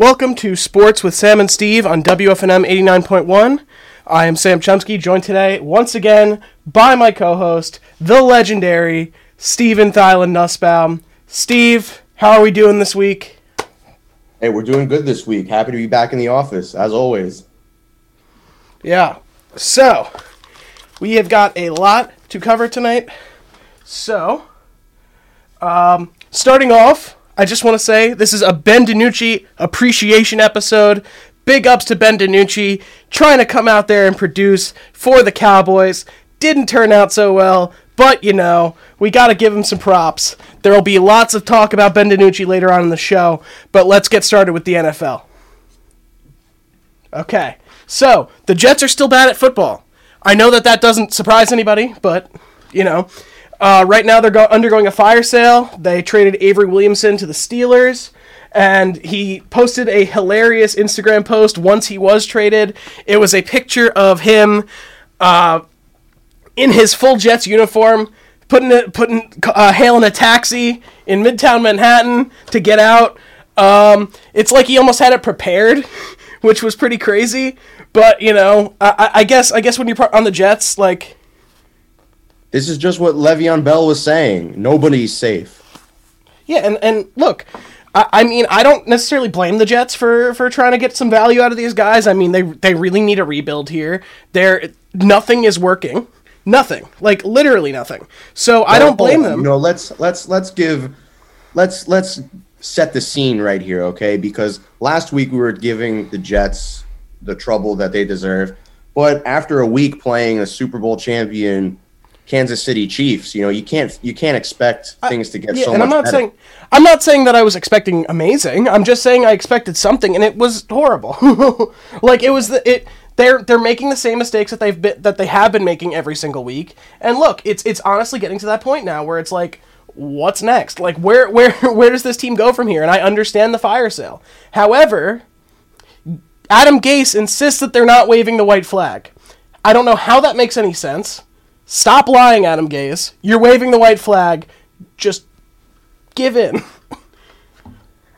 Welcome to Sports with Sam and Steve on WFNM 89.1. I am Sam Chumsky, joined today once again by my co host, the legendary Steven Thylan Nussbaum. Steve, how are we doing this week? Hey, we're doing good this week. Happy to be back in the office, as always. Yeah. So, we have got a lot to cover tonight. So, um, starting off, I just want to say this is a Ben DiNucci appreciation episode. Big ups to Ben DiNucci trying to come out there and produce for the Cowboys. Didn't turn out so well, but you know, we got to give him some props. There will be lots of talk about Ben DiNucci later on in the show, but let's get started with the NFL. Okay, so the Jets are still bad at football. I know that that doesn't surprise anybody, but you know, uh, right now they're go- undergoing a fire sale. They traded Avery Williamson to the Steelers, and he posted a hilarious Instagram post once he was traded. It was a picture of him uh, in his full Jets uniform, putting it, putting uh, hailing a taxi in Midtown Manhattan to get out. Um, it's like he almost had it prepared, which was pretty crazy. But you know, I, I guess I guess when you're on the Jets, like this is just what Le'Veon Bell was saying. Nobody's safe. Yeah, and and look, I, I mean, I don't necessarily blame the Jets for for trying to get some value out of these guys. I mean, they they really need a rebuild here. There, nothing is working. Nothing, like literally nothing. So I don't blame them. You know, let's let's let's give let's let's set the scene right here, okay? Because last week we were giving the Jets the trouble that they deserve, but after a week playing a Super Bowl champion Kansas City Chiefs. You know, you can't you can't expect things to get yeah, so and I'm not better. saying I'm not saying that I was expecting amazing. I'm just saying I expected something, and it was horrible. like it was the it. They're they're making the same mistakes that they've been that they have been making every single week. And look, it's it's honestly getting to that point now where it's like, what's next? Like where where where does this team go from here? And I understand the fire sale. However, Adam Gase insists that they're not waving the white flag. I don't know how that makes any sense. Stop lying, Adam Gase. You're waving the white flag. Just give in.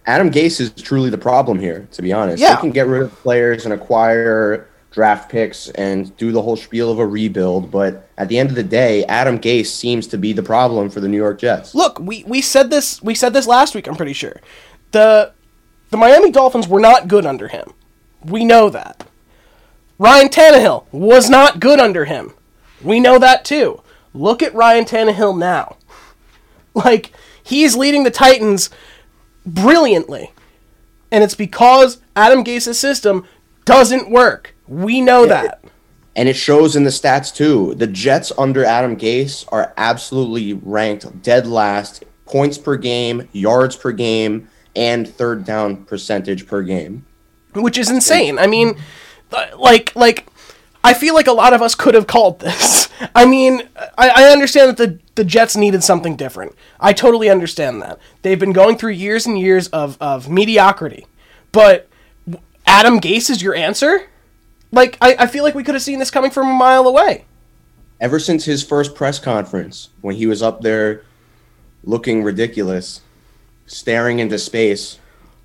Adam Gase is truly the problem here, to be honest. Yeah. They can get rid of players and acquire draft picks and do the whole spiel of a rebuild, but at the end of the day, Adam Gase seems to be the problem for the New York Jets. Look, we, we said this we said this last week, I'm pretty sure. The the Miami Dolphins were not good under him. We know that. Ryan Tannehill was not good under him. We know that too. Look at Ryan Tannehill now. Like, he's leading the Titans brilliantly. And it's because Adam Gase's system doesn't work. We know that. And it shows in the stats too. The Jets under Adam Gase are absolutely ranked dead last points per game, yards per game, and third down percentage per game. Which is insane. I mean, uh, like like I feel like a lot of us could have called this. I mean, I, I, understand that the, the Jets needed something different. I totally understand that. They've been going through years and years of, of mediocrity. But Adam Gase is your answer? Like, I, I feel like we could have seen this coming from a mile away. Ever since his first press conference, when he was up there looking ridiculous, staring into space,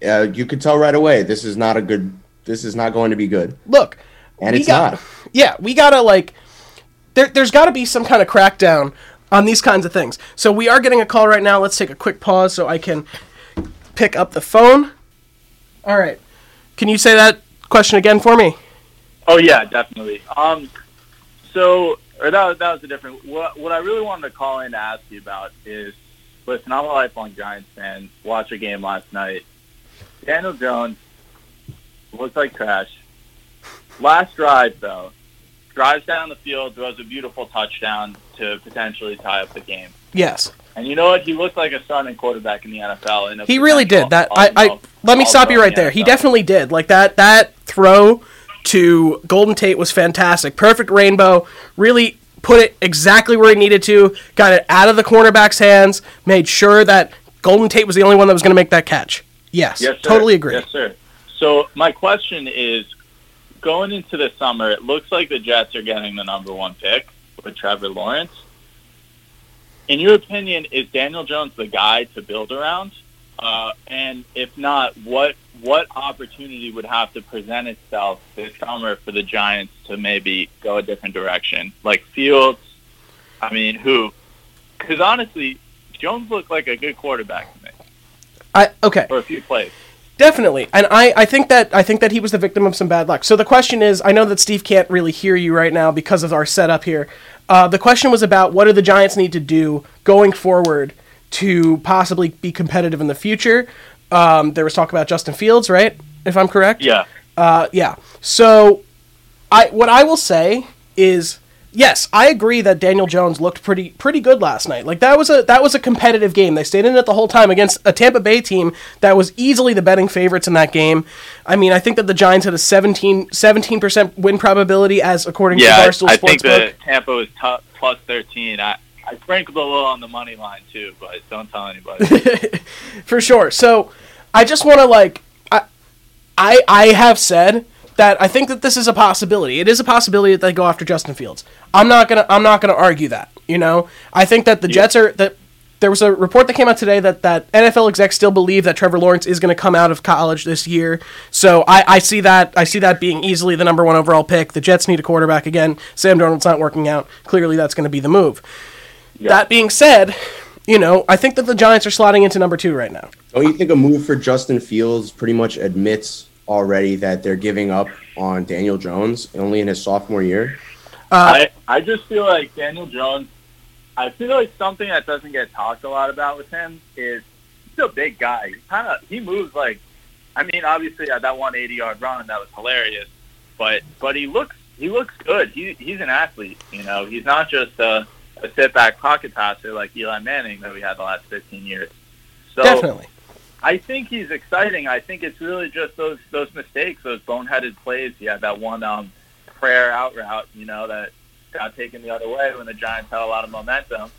uh, you could tell right away this is not a good. This is not going to be good. Look, and it's got, not. Yeah, we gotta like. There, there's got to be some kind of crackdown on these kinds of things. So we are getting a call right now. Let's take a quick pause so I can pick up the phone. All right. Can you say that question again for me? Oh yeah, definitely. Um, so or that that was a different. What what I really wanted to call in to ask you about is, listen, I'm a lifelong Giants fan. Watch a game last night. Daniel Jones looks like trash. Last drive, though, drives down the field, throws a beautiful touchdown to potentially tie up the game. Yes. And you know what? He looked like a starting quarterback in the NFL. In he really did. That I, I let me stop you right there. He definitely did. Like that that throw to Golden Tate was fantastic. Perfect rainbow. Really put it exactly where he needed to. Got it out of the cornerback's hands. Made sure that Golden Tate was the only one that was going to make that catch. Yes, yes totally agree. Yes, sir. So my question is, going into the summer, it looks like the Jets are getting the number one pick with Trevor Lawrence. In your opinion, is Daniel Jones the guy to build around, Uh, and if not, what what opportunity would have to present itself this summer for the Giants to maybe go a different direction? Like Fields, I mean, who? Because honestly, Jones looked like a good quarterback to me I okay. for a few plays. Definitely, and I, I think that I think that he was the victim of some bad luck. So the question is, I know that Steve can't really hear you right now because of our setup here. Uh, the question was about what do the Giants need to do going forward to possibly be competitive in the future. Um, there was talk about Justin Fields, right? If I'm correct. Yeah. Uh, yeah. So, I what I will say is yes, I agree that Daniel Jones looked pretty pretty good last night. Like that was a that was a competitive game. They stayed in it the whole time against a Tampa Bay team that was easily the betting favorites in that game. I mean, I think that the Giants had a 17 percent win probability as according Yeah, to I, Barstool I think Sportsbook. that Tampa was t- plus 13. I, I sprinkled a little on the money line too, but don't tell anybody. for sure. So I just want to like I, I I have said that I think that this is a possibility. It is a possibility that they go after Justin Fields. I'm not gonna I'm not gonna argue that. You know, I think that the Jets are that. There was a report that came out today that, that NFL execs still believe that Trevor Lawrence is going to come out of college this year. So I, I see that I see that being easily the number one overall pick. The Jets need a quarterback again. Sam Darnold's not working out. Clearly, that's going to be the move. That being said, you know I think that the Giants are slotting into number two right now. Don't you think a move for Justin Fields pretty much admits already that they're giving up on Daniel Jones only in his sophomore year? Uh, I, I just feel like Daniel Jones. I feel like something that doesn't get talked a lot about with him is he's a big guy. He kind of he moves like, I mean, obviously at that 180 yard run that was hilarious, but but he looks he looks good. He he's an athlete. You know, he's not just a, a sit back pocket passer like Eli Manning that we had the last 15 years. So Definitely. I think he's exciting. I think it's really just those those mistakes, those boneheaded plays. He had that one um, prayer out route, you know, that got taken the other way when the Giants had a lot of momentum.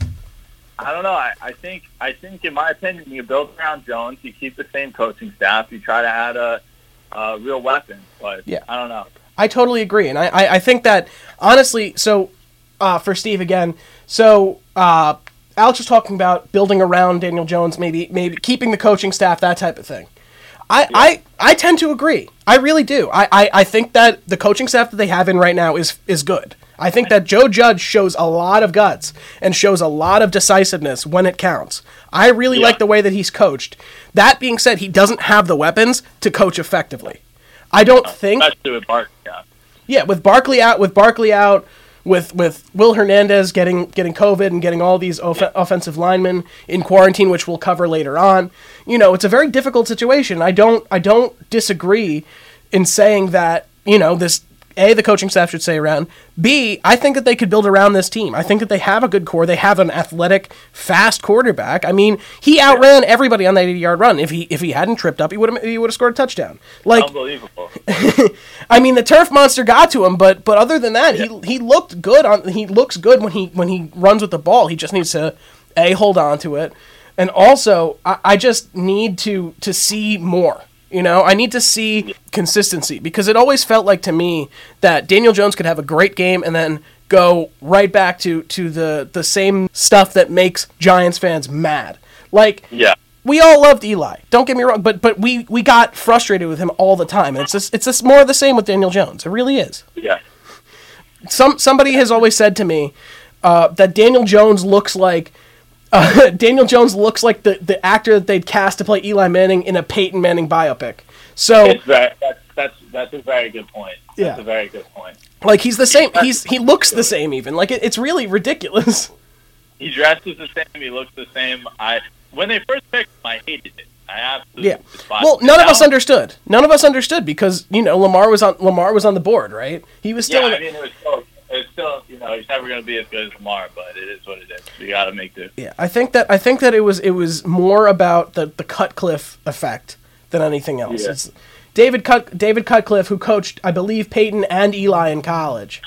I don't know. I, I think I think in my opinion, you build around Jones, you keep the same coaching staff, you try to add a, a real weapon. But Yeah. I don't know. I totally agree, and I, I, I think that honestly, so uh, for Steve again, so uh, Alex was talking about building around Daniel Jones, maybe maybe keeping the coaching staff, that type of thing. I, I, I tend to agree. I really do. I, I, I think that the coaching staff that they have in right now is is good. I think that Joe Judge shows a lot of guts and shows a lot of decisiveness when it counts. I really Yeah. like the way that he's coached. That being said, he doesn't have the weapons to coach effectively. I don't think Especially with Barkley. Yeah. yeah, with Barkley out, with Barkley out, with with Will Hernandez getting getting COVID and getting all these off- offensive linemen in quarantine, which we'll cover later on. You know, it's a very difficult situation. I don't I don't disagree in saying that you know this. A, the coaching staff should stay around. B, I think that they could build around this team. I think that they have a good core. They have an athletic, fast quarterback. I mean, he outran everybody on that 80 yard run. If he if he hadn't tripped up, he would have he would have scored a touchdown. Like Unbelievable. I mean, the turf monster got to him, but but other than that, he he looked good on. He looks good when he when he runs with the ball. He just needs to a hold on to it, and also I, I just need to to see more. You know, I need to see consistency because it always felt like to me that Daniel Jones could have a great game and then go right back to to the the same stuff that makes Giants fans mad. Like yeah. we all loved Eli. Don't get me wrong, but but we we got frustrated with him all the time. And it's just it's just more of the same with Daniel Jones. It really is. Yeah. Some somebody has always said to me uh, that Daniel Jones looks like uh, Daniel Jones looks like the the actor that they'd cast to play Eli Manning in a Peyton Manning biopic. So It's very, that's, that's, that's a very good point. That's Yeah. a very good point. like he's the same. He's he looks the same even. Like it, it's really ridiculous. He dresses the same. He looks the same. I when they first picked him, I hated it. I absolutely Yeah. Well, it. none of us understood. None of us understood because you know Lamar was on Lamar was on the board, right? He was still. Yeah, in I mean, it was still, it's still, you know, he's never going to be as good as Lamar, but it is what it is. You got to make do. Yeah, I think that I think that it was it was more about the the Cutcliffe effect than anything else. Yeah. It's David Cut David Cutcliffe who coached I believe Peyton and Eli in college.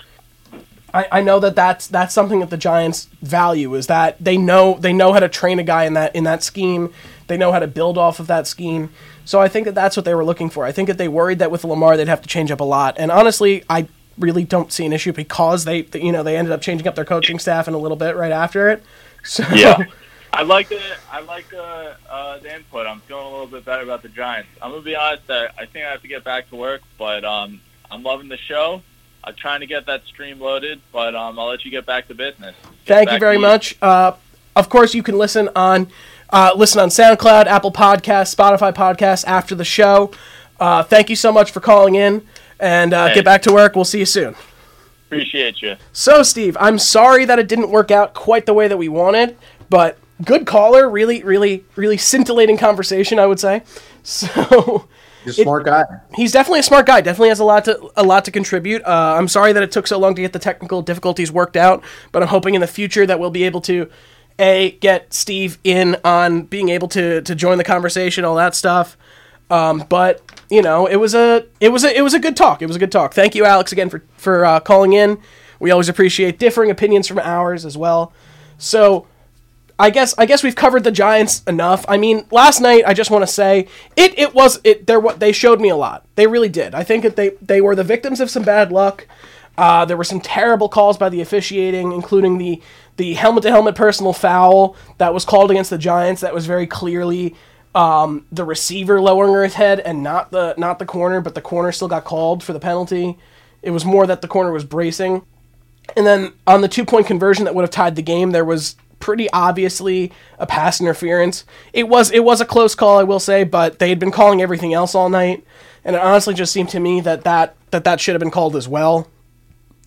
I, I know that that's that's something that the Giants value is that they know they know how to train a guy in that in that scheme. They know how to build off of that scheme. So I think that that's what they were looking for. I think that they worried that with Lamar they'd have to change up a lot. And honestly, I really don't see an issue because they you know they ended up changing up their coaching staff in a little bit right after it. So Yeah. I I like the I like the uh, the input. I'm feeling a little bit better about the Giants. I'm gonna be honest. I, I think I have to get back to work, but um, I'm loving the show. I'm trying to get that stream loaded, but um, I'll let you get back to business. Get Thank you very to much. Uh, of course, you can listen on uh, listen on SoundCloud, Apple Podcasts, Spotify Podcasts after the show. Uh, thank you so much for calling in, and uh, Hey. get back to work. We'll see you soon. Appreciate you. So, Steve, I'm sorry that it didn't work out quite the way that we wanted, but good caller, really, really, really scintillating conversation, I would say. So. He's a smart guy. he's definitely a smart guy. Definitely has a lot to a lot to contribute. Uh, I'm sorry that it took so long to get the technical difficulties worked out, but I'm hoping in the future that we'll be able to a get Steve in on being able to to join the conversation, all that stuff. Um, but you know, it was a it was a it was a good talk. It was a good talk. Thank you, Alex, again for for uh, calling in. We always appreciate differing opinions from ours as well. So I guess I guess we've covered the Giants enough. I mean, last night I just want to say it it was it there what they showed me a lot. They really did. I think that they they were the victims of some bad luck. Uh, there were some terrible calls by the officiating, including the the helmet to helmet personal foul that was called against the Giants. That was very clearly um, the receiver lowering his head and not the not the corner, but the corner still got called for the penalty. It was more that the corner was bracing. And then on the two point conversion that would have tied the game, there was pretty obviously a pass interference. It was it was a close call, I will say, but they had been calling everything else all night, and it honestly just seemed to me that that that, that should have been called as well.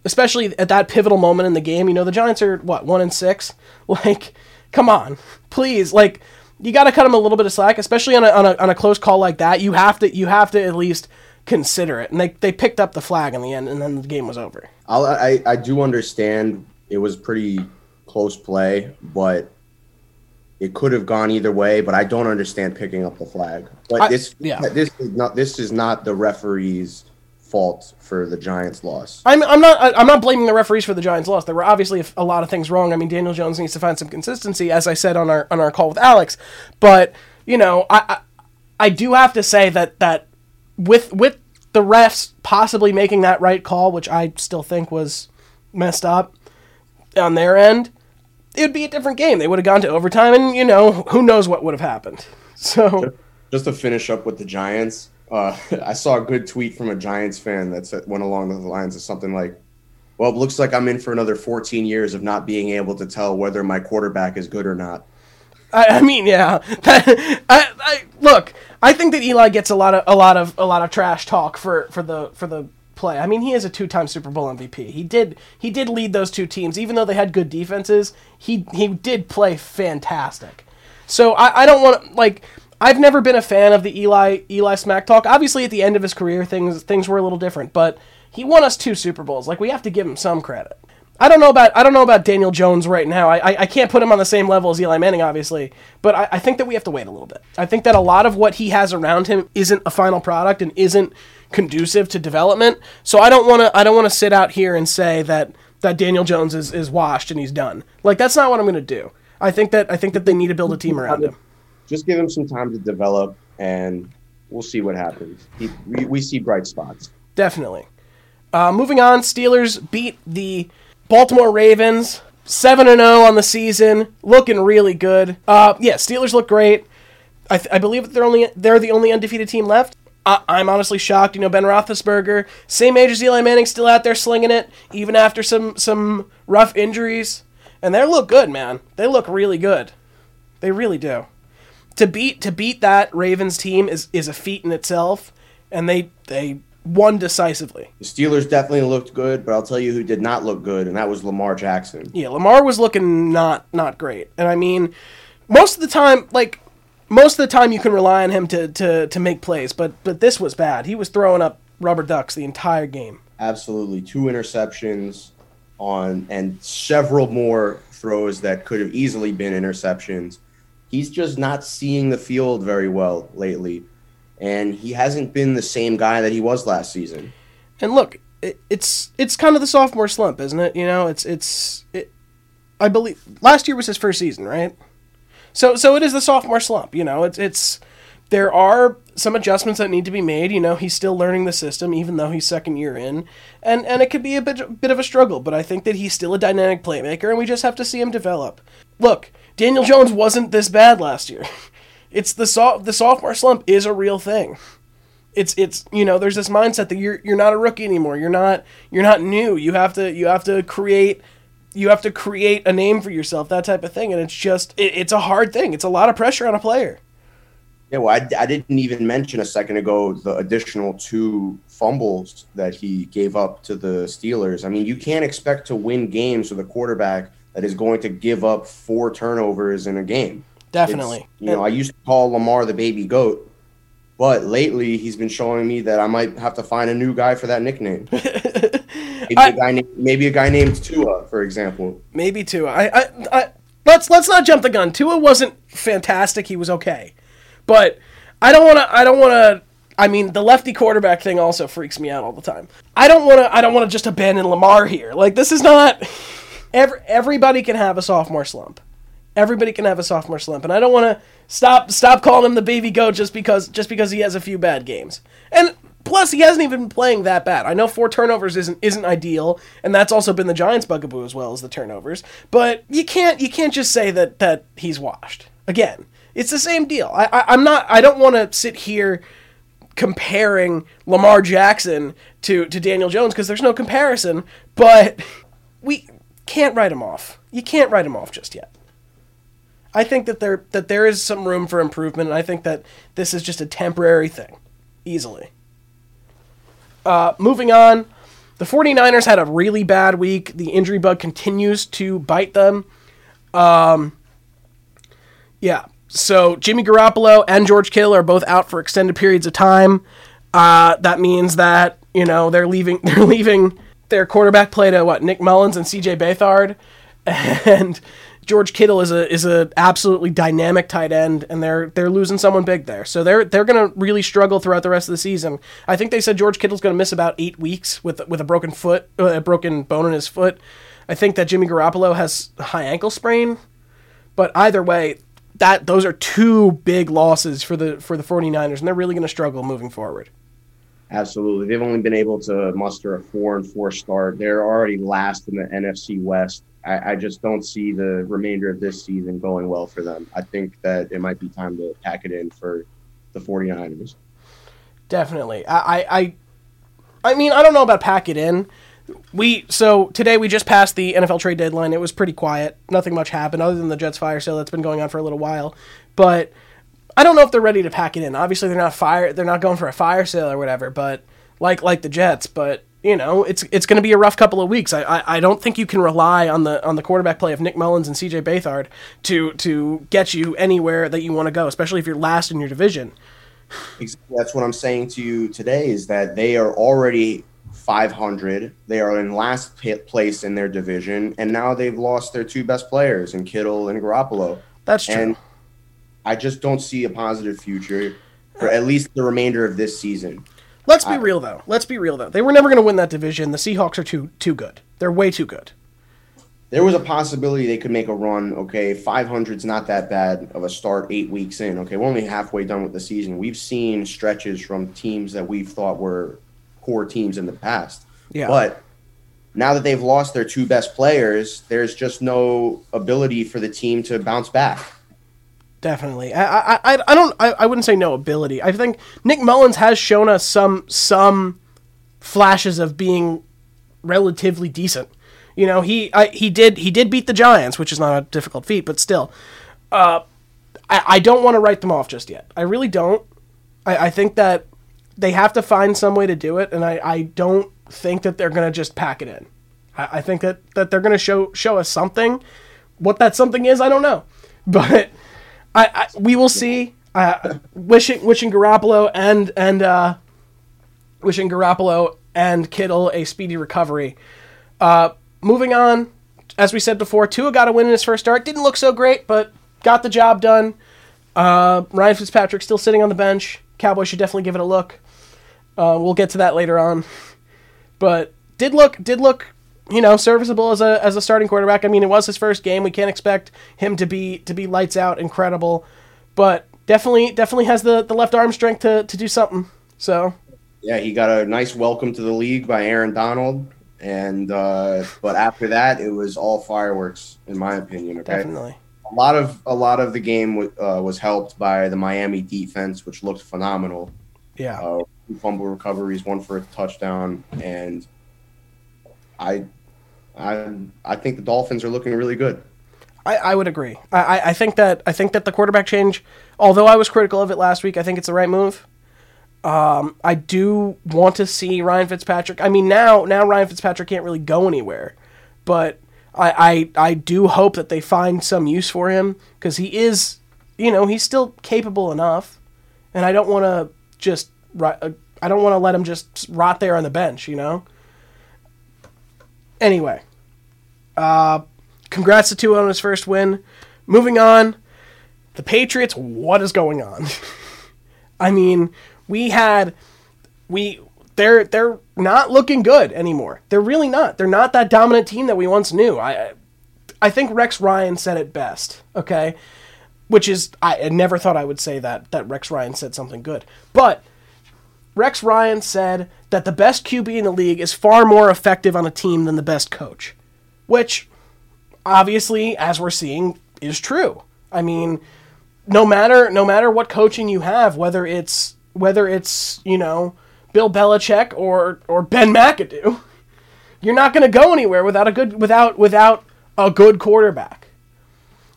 Especially at that pivotal moment in the game, you know the Giants are what one and six. Like, come on, please, like you got to cut him a little bit of slack, especially on a, on a on a close call like that. You have to you have to at least consider it, and they they picked up the flag in the end, and then the game was over. I'll, I I do understand it was pretty close play, but it could have gone either way. But I don't understand picking up the flag. But I- this yeah. this is not this is not the referee's fault for the Giants' loss. I'm, I'm not I- I'm not blaming the referees for the Giants' loss. There were obviously a, a lot of things wrong. I mean, Daniel Jones needs to find some consistency, as I said on our on our call with Alex. But you know, I I, I do have to say that that with with the refs possibly making that right call, which I still think was messed up on their end, it would be a different game. They would have gone to overtime, and you know, who knows what would have happened. So Just to finish up with the Giants, uh, I saw a good tweet from a Giants fan that went along the lines of something like, "Well, it looks like I'm in for another 14 years of not being able to tell whether my quarterback is good or not." I, I mean, yeah. I, I, look, I think that Eli gets a lot of a lot of a lot of trash talk for, for the for the play. I mean, he is a two-time Super Bowl MVP. He did he did lead those two teams, even though they had good defenses. He he did play fantastic. So I, I don't want like I've never been a fan of the Eli Eli smack talk. Obviously, at the end of his career, things things were a little different, but he won us two Super Bowls. Like we have to give him some credit. I don't know about I don't know about Daniel Jones right now. I, I, I can't put him on the same level as Eli Manning, obviously, but I, I think that we have to wait a little bit. I think that a lot of what he has around him isn't a final product and isn't conducive to development. So I don't want to I don't want to sit out here and say that that Daniel Jones is, is washed and he's done. Like that's not what I'm going to do. I think that I think that they need to build a team around him. Just give him some time to develop, and we'll see what happens. He, we, we see bright spots. Definitely. Uh, moving on, Steelers beat the Baltimore Ravens 7 0 on the season, looking really good. Uh, yeah, Steelers look great. I, th- I believe they're only they're the only undefeated team left. I- I'm honestly shocked. You know, Ben Roethlisberger, same age as Eli Manning, still out there slinging it, even after some some rough injuries, and they look good, man. They look really good. They really do. To beat to beat that Ravens team is is a feat in itself, and they they won decisively. The Steelers definitely looked good, but I'll tell you who did not look good, and that was Lamar Jackson. Yeah, Lamar was looking not not great, and I mean, most of the time, like most of the time, you can rely on him to to to make plays, but but this was bad. He was throwing up rubber ducks the entire game. Absolutely, two interceptions on, and several more throws that could have easily been interceptions. He's just not seeing the field very well lately, and he hasn't been the same guy that he was last season. And look, it, it's it's kind of the sophomore slump, isn't it? You know, it's it's it. I believe last year was his first season, right? So so it is the sophomore slump. You know, it's it's there are some adjustments that need to be made. You know, he's still learning the system, even though he's second year in, and and it could be a bit bit of a struggle. But I think that he's still a dynamic playmaker, and we just have to see him develop. Look, Daniel Jones wasn't this bad last year. It's the so- the sophomore slump is a real thing. It's it's you know there's this mindset that you're you're not a rookie anymore. You're not you're not new. You have to you have to create you have to create a name for yourself. That type of thing, and it's just it, it's a hard thing. It's a lot of pressure on a player. Yeah, well, I, I didn't even mention a second ago the additional two fumbles that he gave up to the Steelers. I mean, you can't expect to win games with a quarterback that is going to give up four turnovers in a game. Definitely. It's, you know, I used to call Lamar the baby goat, but lately he's been showing me that I might have to find a new guy for that nickname. maybe I- a guy named maybe a guy named Tua, for example. Maybe Tua. I, I, I let's let's not jump the gun. Tua wasn't fantastic. He was okay, but I don't want to. I don't want to. I mean, the lefty quarterback thing also freaks me out all the time. I don't want to. I don't want to just abandon Lamar here. Like this is not. Every, everybody can have a sophomore slump. Everybody can have a sophomore slump, and I don't want to stop stop calling him the baby goat just because just because he has a few bad games. And plus, he hasn't even been playing that bad. I know four turnovers isn't isn't ideal, and that's also been the Giants' bugaboo as well as the turnovers. But you can't you can't just say that that he's washed. Again, it's the same deal. I, I I'm not. I don't want to sit here comparing Lamar Jackson to to Daniel Jones because there's no comparison. But we can't write him off. You can't write him off just yet. I think that there that there is some room for improvement, and I think that this is just a temporary thing, easily. Uh, moving on, the 49ers had a really bad week. The injury bug continues to bite them. Um, yeah, so Jimmy Garoppolo and George Kittle are both out for extended periods of time. Uh, that means that you know they're leaving. They're leaving their quarterback play to what Nick Mullens and C.J. Beathard, and George Kittle is a is a absolutely dynamic tight end, and they're they're losing someone big there. So they're they're going to really struggle throughout the rest of the season. I think they said George Kittle's going to miss about eight weeks with with a broken foot, uh, a broken bone in his foot. I think that Jimmy Garoppolo has high ankle sprain, but either way, that those are two big losses for the for the 49ers, and they're really going to struggle moving forward. Absolutely. They've only been able to muster a four and four start. They're already last in the NFC West. I, I just don't see the remainder of this season going well for them. I think that it might be time to pack it in for the 49ers. Definitely. I, I, I, I mean, I don't know about pack it in. We so today we just passed the NFL trade deadline. It was pretty quiet. Nothing much happened other than the Jets fire sale that's been going on for a little while. But I don't know if they're ready to pack it in. Obviously, they're not fire. They're not going for a fire sale or whatever. But like like the Jets. But you know, it's it's going to be a rough couple of weeks. I, I I don't think you can rely on the on the quarterback play of Nick Mullens and C.J. Beathard to to get you anywhere that you want to go, especially if you're last in your division. Exactly. That's what I'm saying to you today is that they are already 500. They are in last place in their division, and now they've lost their two best players in Kittle and Garoppolo. That's true. And I just don't see a positive future for at least the remainder of this season. Let's be real though. Let's be real though. They were never going to win that division. The Seahawks are too too good. They're way too good. There was a possibility they could make a run. Okay, 500 is not that bad of a start eight weeks in. Okay, we're only halfway done with the season. We've seen stretches from teams that we've thought were core teams in the past. Yeah. But now that they've lost their two best players, there's just no ability for the team to bounce back. Definitely. I I, I, don't I, I wouldn't say no ability. I think Nick Mullens has shown us some some flashes of being relatively decent. You know, he I, he did he did beat the Giants, which is not a difficult feat, but still. Uh I, I don't want to write them off just yet. I really don't. I, I think that they have to find some way to do it, and I, I don't think that they're gonna just pack it in. I, I think that, that they're gonna show show us something. What that something is, I don't know. But I, I we will see. Uh, wishing wishing Garoppolo and and uh, wishing Garoppolo and Kittle a speedy recovery. Uh, moving on, as we said before, Tua got a win in his first start. Didn't look so great, but got the job done. Uh, Ryan Fitzpatrick still sitting on the bench. Cowboys should definitely give it a look. Uh, we'll get to that later on, but did look did look you know serviceable as a as a starting quarterback. I mean, it was his first game. We can't expect him to be to be lights out, incredible, but definitely definitely has the the left arm strength to to do something. So Yeah, he got a nice welcome to the league by Aaron Donald, and uh, but after that, it was all fireworks, in my opinion. Okay, definitely. a lot of a lot of the game uh, was helped by the Miami defense, which looked phenomenal. Yeah. Uh, two fumble recoveries, one for a touchdown, and I, I, I think the Dolphins are looking really good. I, I would agree. I, I- think that I think that the quarterback change, although I was critical of it last week, I think it's the right move. Um, I do want to see Ryan Fitzpatrick. I mean, now now Ryan Fitzpatrick can't really go anywhere, but I I, I do hope that they find some use for him because he is, you know, he's still capable enough, and I don't want to just uh, I don't want to let him just rot there on the bench, you know. Anyway, uh, congrats to Tua on his first win. Moving on, the Patriots. What is going on? I mean, we had we they're they're not looking good anymore. They're really not. They're not that dominant team that we once knew. I I think Rex Ryan said it best. Okay, which is I, I never thought I would say that that Rex Ryan said something good, but Rex Ryan said that the best QB in the league is far more effective on a team than the best coach, which obviously, as we're seeing, is true. I mean, no matter no matter what coaching you have, whether it's whether it's you know Bill Belichick or or Ben McAdoo, you're not going to go anywhere without a good without without a good quarterback.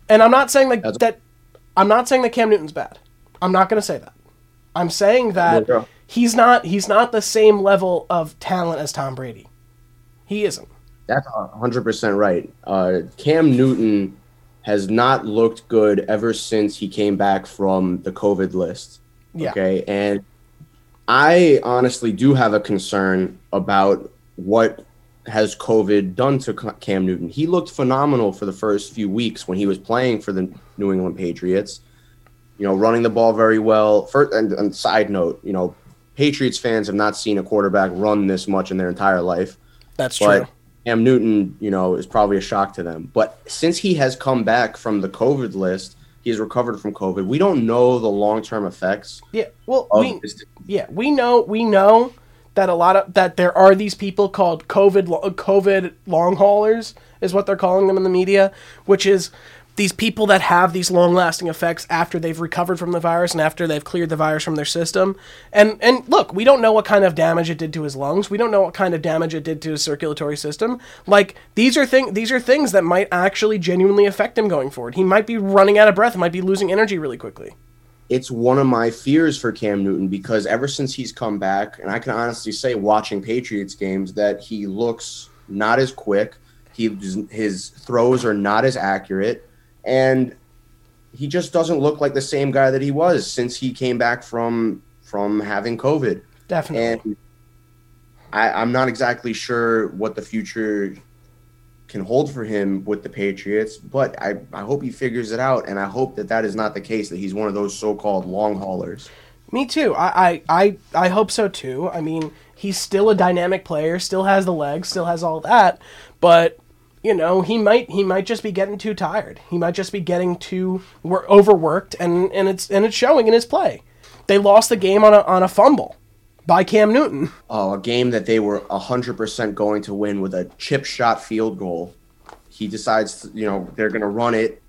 And I'm not saying That's- that. I'm not saying that Cam Newton's bad. I'm not going to say that. I'm saying that he's not he's not the same level of talent as Tom Brady. He isn't. That's hundred percent right. Uh, Cam Newton has not looked good ever since he came back from the COVID list. Yeah. Okay, and I honestly do have a concern about what has COVID done to Cam Newton. He looked phenomenal for the first few weeks when he was playing for the New England Patriots. You know, running the ball very well. First, and, and side note, you know, Patriots fans have not seen a quarterback run this much in their entire life. That's But true. Cam Newton, you know, is probably a shock to them. But since he has come back from the COVID list, he has recovered from COVID. We don't know the long term effects Yeah. Well, we this. yeah we know we know that a lot of that there are these people called COVID COVID long haulers is what they're calling them in the media, which is these people that have these long lasting effects after they've recovered from the virus and after they've cleared the virus from their system. And and look, we don't know what kind of damage it did to his lungs. We don't know what kind of damage it did to his circulatory system. Like these are thing these are things that might actually genuinely affect him going forward. He might be running out of breath, might be losing energy really quickly. It's one of my fears for Cam Newton because ever since he's come back, and I can honestly say, watching Patriots games, that he looks not as quick. He his throws are not as accurate, and he just doesn't look like the same guy that he was since he came back from from having COVID. Definitely. and I, I'm not exactly sure what the future can hold for him with the Patriots, but I, I hope he figures it out, and I hope that that is not the case. That he's one of those so-called long haulers. Me too. I, I, I, I hope so too. I mean, he's still a dynamic player, still has the legs, still has all that, but you know, he might he might just be getting too tired. He might just be getting too wor- overworked, and and it's and it's showing in his play. They lost the game on a on a fumble by Cam Newton. Oh, a game that they were hundred percent going to win with a chip shot field goal. He decides, you know, they're going to run it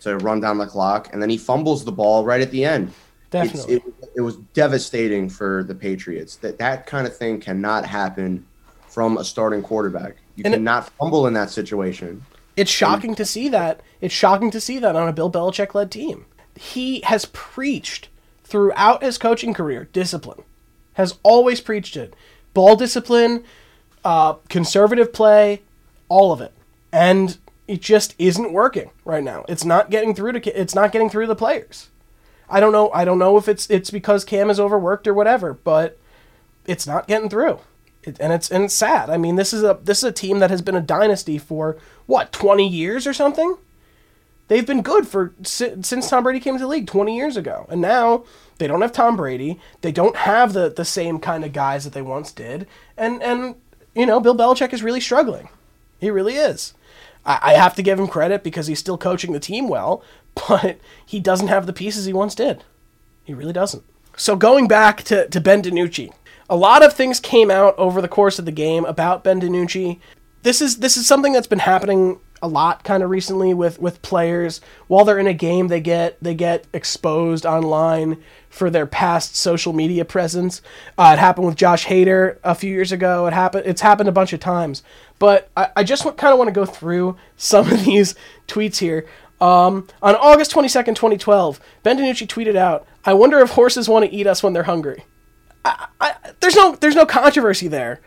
to run down the clock, and then he fumbles the ball right at the end. Definitely. it, it was devastating for the Patriots. That that kind of thing cannot happen from a starting quarterback. You And it- cannot fumble in that situation. It's shocking to see that. It's shocking to see that on a Bill Belichick led team. He has preached throughout his coaching career discipline. Has always preached it. Ball discipline, uh, conservative play, all of it. And it just isn't working right now. It's not getting through to it's not getting through the players. I don't know I don't know if it's it's because Cam is overworked or whatever, but it's not getting through. It, and it's and it's sad. I mean, this is a this is a team that has been a dynasty for what twenty years or something. They've been good for since Tom Brady came to the league twenty years ago, and now they don't have Tom Brady. They don't have the the same kind of guys that they once did, and and you know Bill Belichick is really struggling. He really is. I, I have to give him credit because he's still coaching the team well, but he doesn't have the pieces he once did. He really doesn't. So going back to, to Ben DiNucci, a lot of things came out over the course of the game about Ben DiNucci. This is this is something that's been happening a lot kind of recently with with players while they're in a game they get they get exposed online for their past social media presence. Uh, it happened with Josh Hader a few years ago. It happened. It's happened a bunch of times. But I, I just kind of want to go through some of these tweets here. Um, on August 22nd, 2012, Ben DiNucci tweeted out, I wonder if horses want to eat us when they're hungry. I, I, there's no there's no controversy there,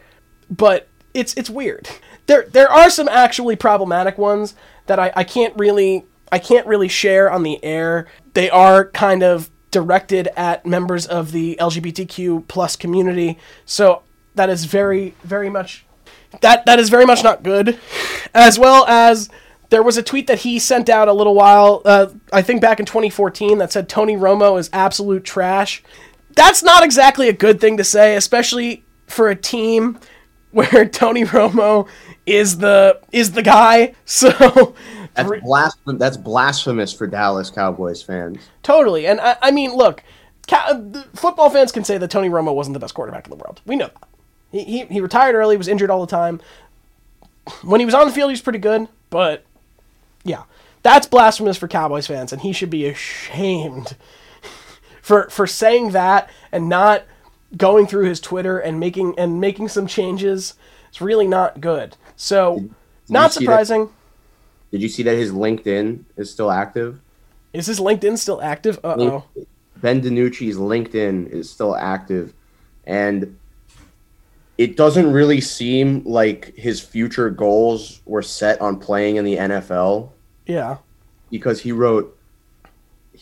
but it's it's weird. There there are some actually problematic ones that I, I can't really I can't really share on the air. They are kind of directed at members of the LGBTQ plus community, so that is very very much that that is very much not good. As well as there was a tweet that he sent out a little while, uh, I think back in 2014, that said Tony Romo is absolute trash. That's not exactly a good thing to say, especially for a team where Tony Romo is the is the guy. So that's blasphemous. That's blasphemous for Dallas Cowboys fans. Totally, and I, I mean, look, football fans can say that Tony Romo wasn't the best quarterback in the world. We know that. He, he, he retired early, was injured all the time. When he was on the field, he was pretty good, but yeah, that's blasphemous for Cowboys fans, and he should be ashamed for for saying that and not going through his Twitter and making and making some changes. It's really not good. So, did, did not surprising. That, did you see that his LinkedIn is still active? Is his LinkedIn still active? Uh oh. Ben DiNucci's LinkedIn is still active, and it doesn't really seem like his future goals were set on playing in the NFL. Yeah. Because he wrote,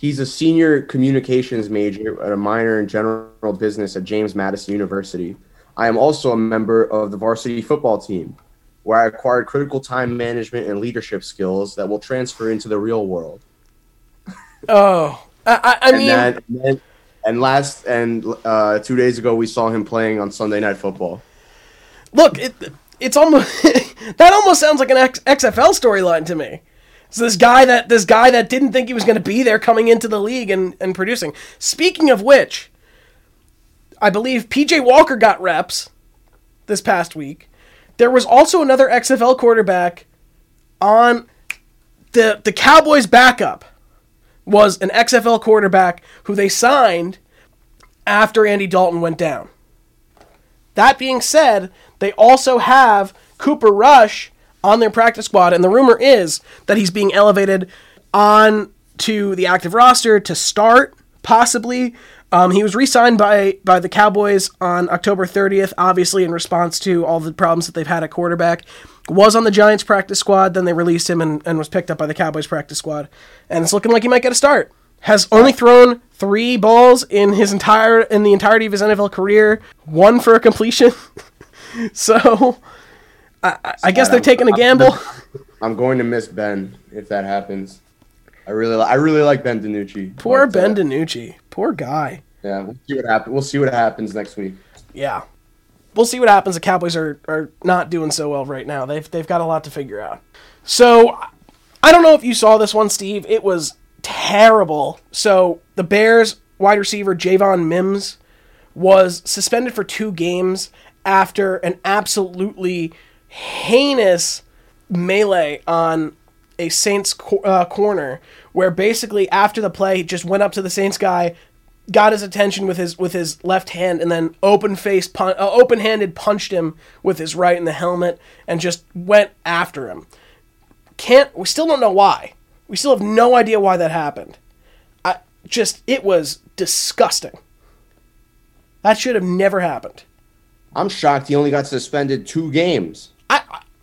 he's a senior communications major at a minor in general business at James Madison University. I am also a member of the varsity football team, where I acquired critical time management and leadership skills that will transfer into the real world. Oh, I, I mean, and, then, and, then, and last and uh, two days ago, we saw him playing on Sunday Night Football. Look, it, it's almost that almost sounds like an X, XFL storyline to me. So this guy that this guy that didn't think he was going to be there coming into the league and, and producing. Speaking of which, I believe PJ Walker got reps this past week. There was also another XFL quarterback on the the Cowboys backup was an XFL quarterback who they signed after Andy Dalton went down. That being said, they also have Cooper Rush on their practice squad, and the rumor is that he's being elevated on to the active roster to start, possibly. Um, he was re-signed by by the Cowboys on October 30th, obviously in response to all the problems that they've had at quarterback. Was on the Giants practice squad, then they released him and, and was picked up by the Cowboys practice squad, and it's looking like he might get a start. Has only thrown three balls in his entire in the entirety of his NFL career, one for a completion. so I, I guess they're taking a gamble. I'm going to miss Ben if that happens. I really, I really like Ben DiNucci. Poor but, Ben uh, DiNucci. Poor guy. Yeah, we'll see what happens. We'll see what happens next week. Yeah, we'll see what happens. The Cowboys are, are not doing so well right now. They've they've got a lot to figure out. So I don't know if you saw this one, Steve. It was terrible. So the Bears wide receiver Javon Wims was suspended for two games after an absolutely heinous melee on a Saints uh, corner where basically after the play he just went up to the Saints guy got his attention with his with his left hand and then open face pun- uh, open handed punched him with his right in the helmet and just went after him. Can't we still don't know why. We still have no idea why that happened. I just it was disgusting. That should have never happened. I'm shocked he only got suspended two games.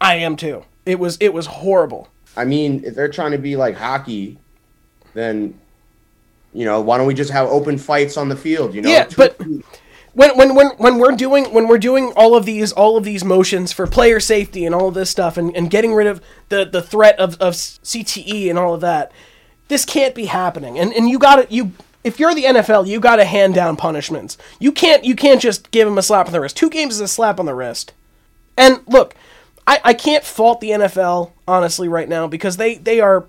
I am too. It was it was horrible. I mean, if they're trying to be like hockey, then you know, why don't we just have open fights on the field? You know, yeah, but when when when when we're doing when we're doing all of these all of these motions for player safety and all of this stuff and, and getting rid of the the threat of, of CTE and all of that, this can't be happening. And and you got to you if you're the NFL, you got to hand down punishments. You can't you can't just give him a slap on the wrist. Two games is a slap on the wrist. And look, I, I can't fault the NFL honestly right now because they they are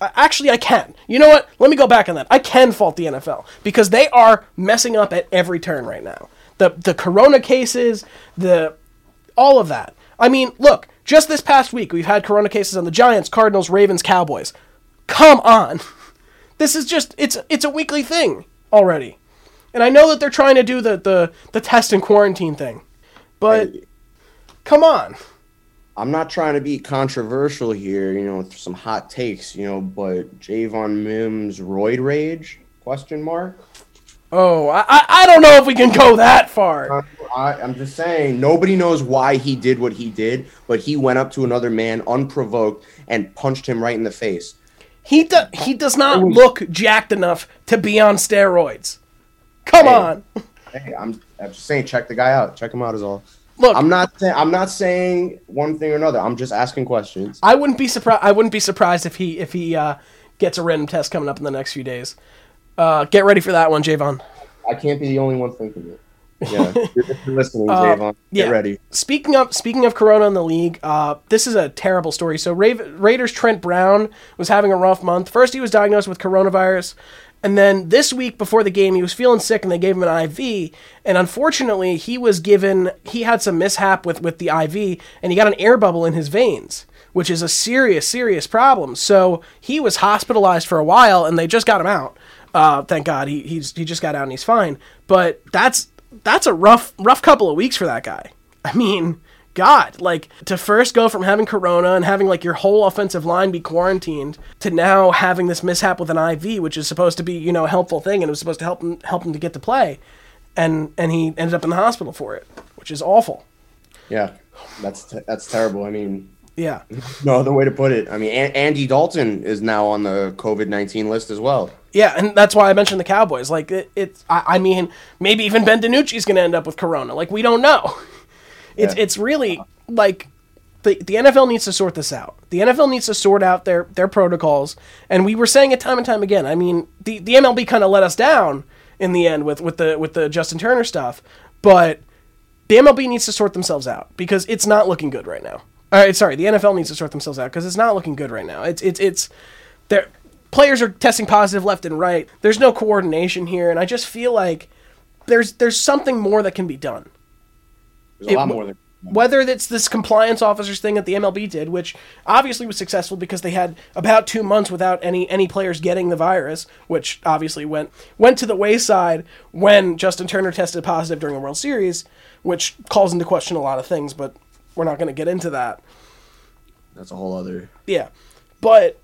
actually I can. You know what? Let me go back on that. I can fault the NFL because they are messing up at every turn right now. The the corona cases, the all of that. I mean, look, Just this past week, we've had corona cases on the Giants, Cardinals, Ravens, Cowboys. Come on. This is just it's it's a weekly thing already. And I know that they're trying to do the the, the test and quarantine thing. But come on. I'm not trying to be controversial here, you know, with some hot takes, you know, but Javon Wims roid rage question mark. Oh, I, I I don't know if we can go that far. Uh, I, I'm just saying, nobody knows why he did what he did, but he went up to another man unprovoked and punched him right in the face. He do, he does not look jacked enough to be on steroids. Come Hey. on. Hey, I'm, I'm just saying, check the guy out. Check him out is all. Look, I'm not saying I'm not saying one thing or another. I'm just asking questions. I wouldn't be surprised. I wouldn't be surprised if he if he uh, gets a random test coming up in the next few days. Uh, get ready for that one, Javon. I can't be the only one thinking it. Yeah, you're, you're listening, Uh, Javon. Get yeah. ready. Speaking of speaking of Corona in the league, uh, this is a terrible story. So Ra- Raiders Trent Brown was having a rough month. First, he was diagnosed with coronavirus, and then this week before the game, he was feeling sick, and they gave him an IV. And unfortunately, he was given he had some mishap with with the IV, and he got an air bubble in his veins. Which is a serious, serious problem. So he was hospitalized for a while, and they just got him out. Uh, thank God, he he's he just got out and he's fine. But that's that's a rough rough couple of weeks for that guy. I mean, God, like to first go from having corona and having like your whole offensive line be quarantined to now having this mishap with an IV, which is supposed to be you know a helpful thing and it was supposed to help him help him to get to play, and and he ended up in the hospital for it, which is awful. Yeah, that's te- that's terrible. I mean, Yeah, no other way to put it. I mean, An- Andy Dalton is now on the COVID nineteen list as well. yeah, and that's why I mentioned the Cowboys. Like it, it's, I, I mean, maybe even Ben DiNucci's going to end up with corona. Like we don't know. It's Yeah. it's really like the the NFL needs to sort this out. The NFL needs to sort out their their protocols. And we were saying it time and time again. I mean, the the MLB kind of let us down in the end with with the with the Justin Turner stuff, but the MLB needs to sort themselves out because it's not looking good right now. All right, sorry, the NFL needs to sort themselves out because it's not looking good right now. It's it's it's their players are testing positive left and right. There's no coordination here, and I just feel like there's there's something more that can be done There's a It lot more than whether it's this compliance officers thing that the MLB did, which obviously was successful because they had about two months without any any players getting the virus, which obviously went went to the wayside when Justin Turner tested positive during the World Series, which calls into question a lot of things, but we're not going to get into that. that's a whole other. Yeah, but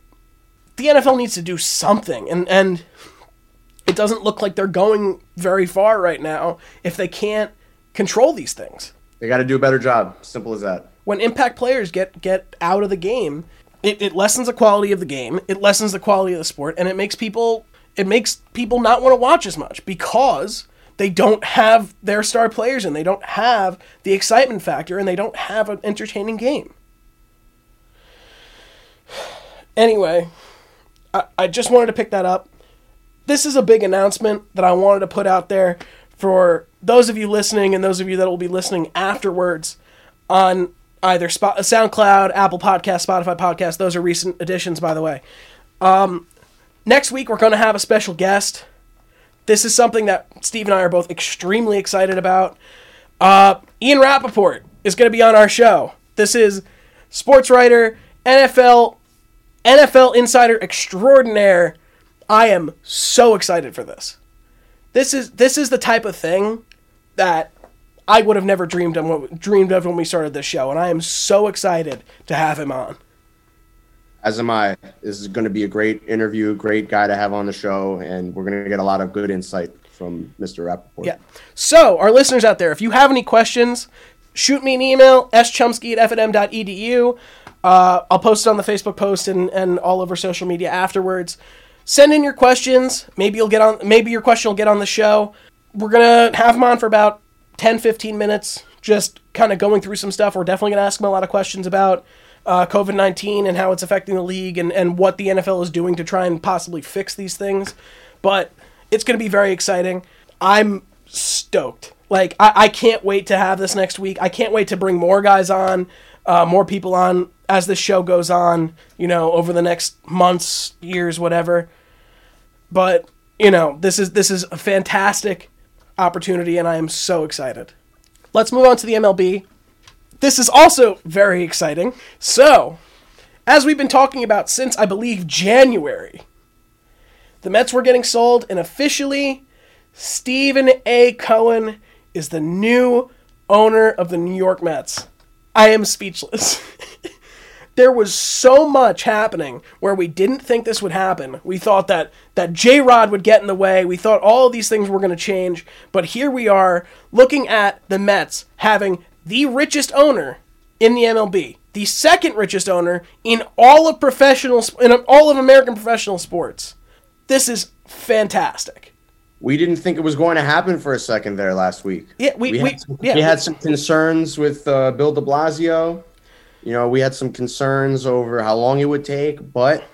the NFL needs to do something, and and it doesn't look like they're going very far right now if they can't control these things. They got to do a better job. Simple as that. when impact players get get out of the game, it, it lessens the quality of the game, it lessens the quality of the sport, and it makes people it makes people not want to watch as much because they don't have their star players and they don't have the excitement factor and they don't have an entertaining game. Anyway, I, I just wanted to pick that up. This is a big announcement that I wanted to put out there for those of you listening and those of you that will be listening afterwards on either Spot, SoundCloud, Apple Podcast, Spotify Podcast. Those are recent additions, by the way. Um, next week, we're going to have a special guest. This is something that Steve and I are both extremely excited about. Uh, Ian Rapoport is going to be on our show. This is sports writer, NFL, NFL insider extraordinaire. I am so excited for this. This is this is the type of thing that I would have never dreamed of dreamed of when we started this show, and I am so excited to have him on. As am I. This is going to be a great interview, great guy to have on the show, and we're going to get a lot of good insight from Mr. Rapoport. Yeah. So, our listeners out there, if you have any questions, shoot me an email, schumsky at fnm.edu. Uh, I'll post it on the Facebook post and, and all over social media afterwards. Send in your questions. Maybe you'll get on. Maybe your question will get on the show. We're gonna have him on for about 10, 15 minutes, just kind of going through some stuff. We're definitely gonna ask him a lot of questions about uh, COVID nineteen and how it's affecting the league and and what the NFL is doing to try and possibly fix these things. But it's gonna be very exciting. I'm stoked. Like I, I can't wait to have this next week. I can't wait to bring more guys on, uh, more people on as the show goes on. You know, over the next months, years, whatever. But you know, this is this is a fantastic opportunity, and I am so excited. Let's move on to the MLB. this is also very exciting. So, as we've been talking about since I believe January, the Mets were getting sold, and officially, Steven A. Cohen is the new owner of the New York Mets. I am speechless. there was so much happening where we didn't think this would happen. We thought that that J Rod would get in the way. We thought all of these things were going to change, but here we are looking at the Mets having the richest owner in the MLB, the second richest owner in all of professional in all of American professional sports. This is fantastic. We didn't think it was going to happen for a second there last week. Yeah, we- we- had, some, yeah, we had we- some concerns with uh, Bill De Blasio. You know, we had some concerns over how long it would take, but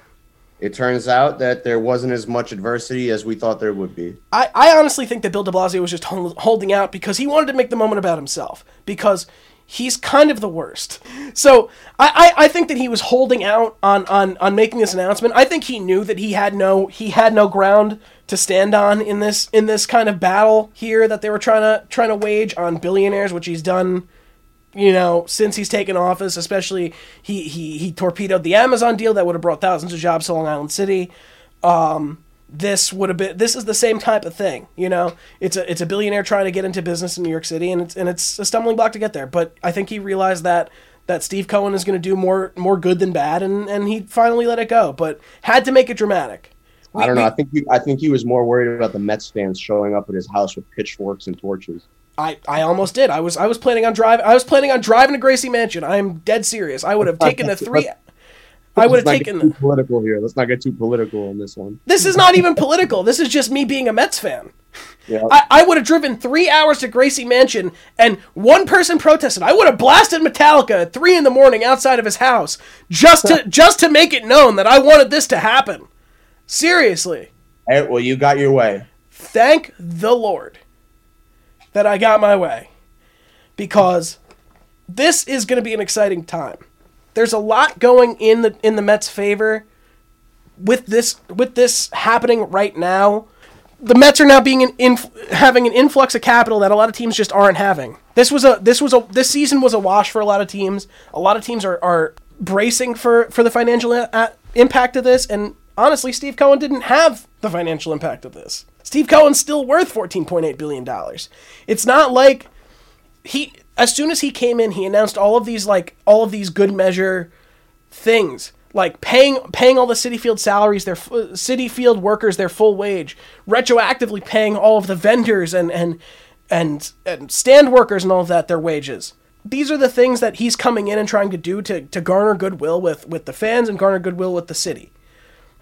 it turns out that there wasn't as much adversity as we thought there would be. I, I honestly think that Bill de Blasio was just hol- holding out because he wanted to make the moment about himself because he's kind of the worst. So I, I, I think that he was holding out on, on, on making this announcement. I think he knew that he had no he had no ground to stand on in this in this kind of battle here that they were trying to trying to wage on billionaires, which he's done you know, since he's taken office, especially he, he, he torpedoed the Amazon deal that would have brought thousands of jobs to Long Island City. Um, this would have been this is the same type of thing, you know. It's a it's a billionaire trying to get into business in New York City, and it's and it's a stumbling block to get there. But I think he realized that that Steve Cohen is going to do more more good than bad, and and he finally let it go, but had to make it dramatic. We- I don't know. we- I think he, I think he was more worried about the Mets fans showing up at his house with pitchforks and torches. I, I almost did. I was I was planning on driving. I was planning on driving to Gracie Mansion. I am dead serious. I would have taken the three. I would have taken. get too political here. Let's not get too political on this one. This is not even political. This is just me being a Mets fan. Yeah. I, I would have driven three hours to Gracie Mansion, and one person protested. I would have blasted Metallica at three in the morning outside of his house just to just to make it known that I wanted this to happen. Seriously, Hey, well, you got your way. thank the Lord that I got my way, because this is going to be an exciting time. There's a lot going in the in the Mets' favor with this with this happening right now. The Mets are now being an inf- having an influx of capital that a lot of teams just aren't having. This was a this was a this season was a wash for a lot of teams. A lot of teams are, are bracing for for the financial i- uh, impact of this, and honestly, Steve Cohen didn't have the financial impact of this. Steve Cohen's still worth fourteen point eight billion dollars. It's not like he as soon as he came in, he announced all of these like all of these good measure things like paying paying all the Citi Field salaries, their Citi Field workers their full wage, retroactively paying all of the vendors and and and and stand workers and all of that their wages. These are the things that he's coming in and trying to do to, to garner goodwill with, with the fans and garner goodwill with the city.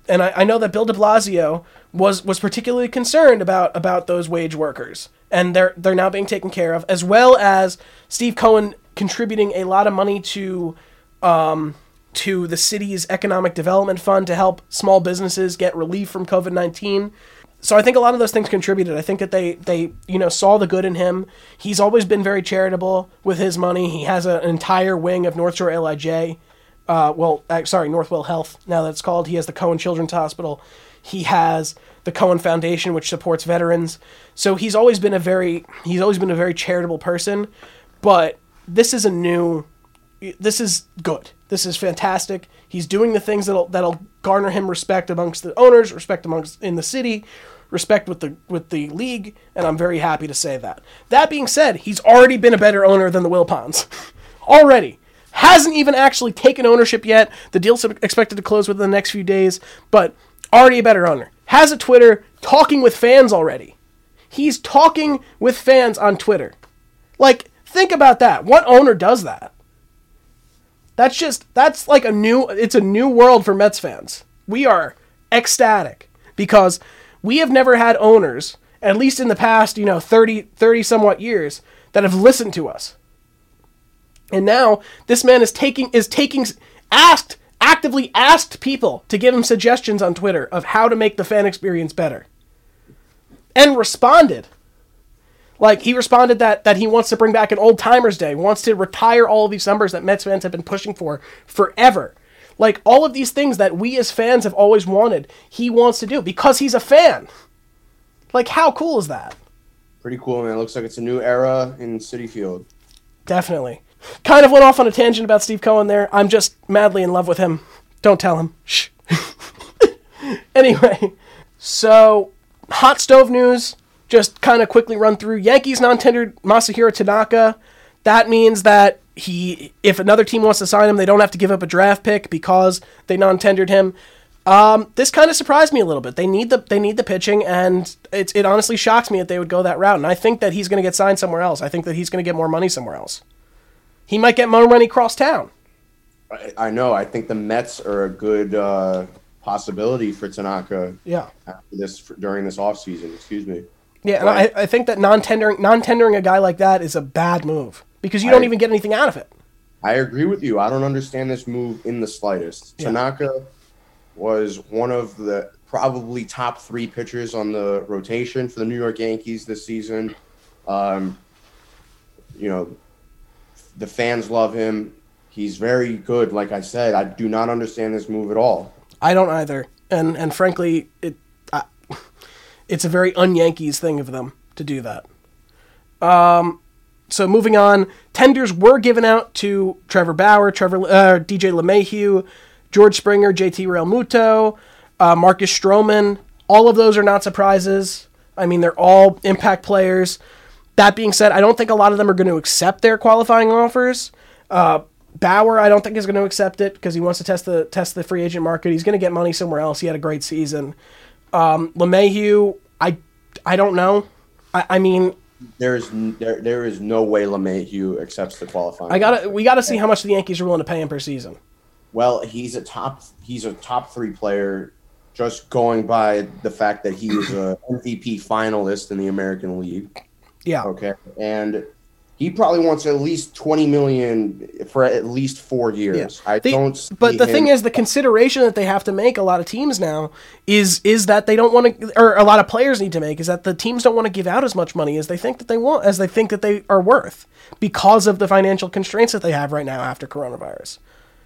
And I, I know that Bill de Blasio was, was particularly concerned about, about those wage workers. And they're they're now being taken care of, as well as Steve Cohen contributing a lot of money to Um, to the city's economic development fund to help small businesses get relief from COVID nineteen. So I think a lot of those things contributed. I think that they they you know saw the good in him. He's always been very charitable with his money. He has a, an entire wing of North Shore LIJ. Uh, well, uh, sorry, Northwell Health. Now that's called. He has the Cohen Children's Hospital. He has the Cohen Foundation, which supports veterans. So he's always been a very he's always been a very charitable person. But this is a new this is good. This is fantastic. He's doing the things that'll that'll garner him respect amongst the owners, respect amongst in the city, respect with the with the league, and I'm very happy to say that. That being said, he's already been a better owner than the Wilpons. already. Hasn't even actually taken ownership yet. The deal's expected to close within the next few days, but already a better owner. Has a Twitter talking with fans already. He's talking with fans on Twitter. Like, think about that. What owner does that? That's just that's like a new it's a new world for Mets fans. We are ecstatic because we have never had owners, at least in the past, you know, 30 30 somewhat years that have listened to us. And now this man is taking is taking asked actively asked people to give him suggestions on Twitter of how to make the fan experience better. And responded. Like he responded that that he wants to bring back an old timers day, wants to retire all of these numbers that Mets fans have been pushing for forever. Like all of these things that we as fans have always wanted, he wants to do because he's a fan. Like how cool is that? Pretty cool, man. Looks like it's a new era in Citi Field. Definitely. Kind of went off on a tangent about Steve Cohen there. I'm just madly in love with him. Don't tell him. Shh. anyway, so hot stove news. Just kind of quickly run through. Yankees non-tendered Masahiro Tanaka. That means that he, if another team wants to sign him, they don't have to give up a draft pick because they non-tendered him. Um, this kind of surprised me a little bit. They need the they need the pitching, and it it honestly shocks me that they would go that route. And I think that he's going to get signed somewhere else. I think that he's going to get more money somewhere else. He might get more money cross town. I, I know. I think the Mets are a good uh, possibility for Tanaka. Yeah. After this during this offseason. Excuse me. Yeah, and I, I think that non-tendering non-tendering a guy like that is a bad move because you don't I- even get anything out of it. I agree with you. I don't understand this move in the slightest. Yeah. Tanaka was one of the probably top three pitchers on the rotation for the New York Yankees this season. Um, you know, the fans love him. He's very good. Like I said, I do not understand this move at all. I don't either, and and frankly, it I, it's a very un-Yankees thing of them to do that. Um, so moving on, tenders were given out to Trevor Bauer, Trevor uh, DJ LeMahieu, George Springer, JT Realmuto, uh, Marcus Stroman. All of those are not surprises. I mean, they're all impact players. That being said, I don't think a lot of them are going to accept their qualifying offers. Uh, Bauer, I don't think is going to accept it because he wants to test the test the free agent market. He's going to get money somewhere else. He had a great season. Um, LeMahieu, I, I don't know. I, I mean, There's there, there is no way LeMahieu accepts the qualifying. I gotta we gotta see how much the Yankees are willing to pay him per season. Well, he's a top he's a top three player, just going by the fact that he was a MVP finalist in the American League. Yeah, Okay, and he probably wants at least twenty million for at least four years. I The- don't. But the him- thing is, the consideration that they have to make, a lot of teams now, is is that they don't want to, or a lot of players need to make, is that the teams don't want to give out as much money as they think that they want, as they think that they are worth, because of the financial constraints that they have right now after coronavirus.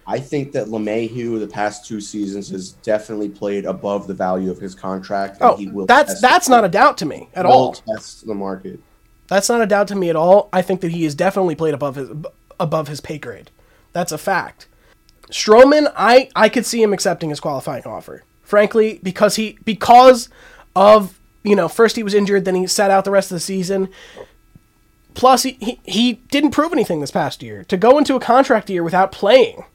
I think that LeMahieu the past two seasons has definitely played above the value of his contract. And Oh, he will that's that's not a doubt to me at all. Test the market. That's not a doubt to me at all. I think that he is definitely played above his above his pay grade. That's a fact. Stroman, I I could see him accepting his qualifying offer. Frankly, because he because of you know first he was injured, then he sat out the rest of the season. Plus, he, he, he didn't prove anything this past year. To go into a contract year without playing